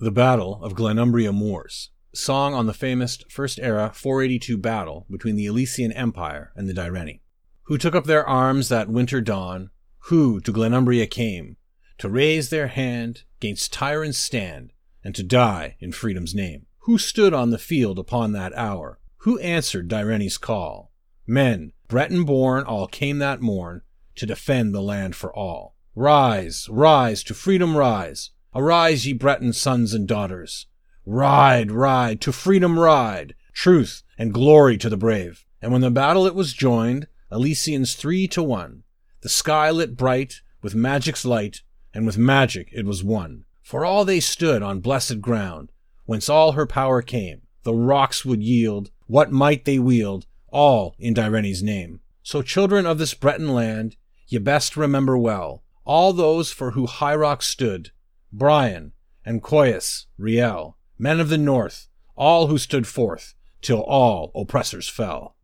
The Battle of Glenumbra Moors, song on the famous First Era 482 battle between the Alessian Empire and the Direnni. Who took up their arms that winter dawn, who to Glenumbra came, to raise their hand gainst tyrants stand, and to die in freedom's name. Who stood on the field upon that hour, who answered Direnni's call? Men, Breton born, all came that morn to defend the land for all. Rise, rise, to freedom rise, Arise, ye Breton sons and daughters. Ride, ride, to freedom ride, truth and glory to the brave. And when the battle it was joined, Alessians three to one, the sky lit bright with magic's light, and with magic it was won. For all they stood on blessed ground, whence all her power came. The rocks would yield, what might they wield, all in Direnni's name. So children of this Breton land, ye best remember well, all those for who high rocks stood, Brian, and Coyas, Riel, men of the North, all who stood forth, till all oppressors fell.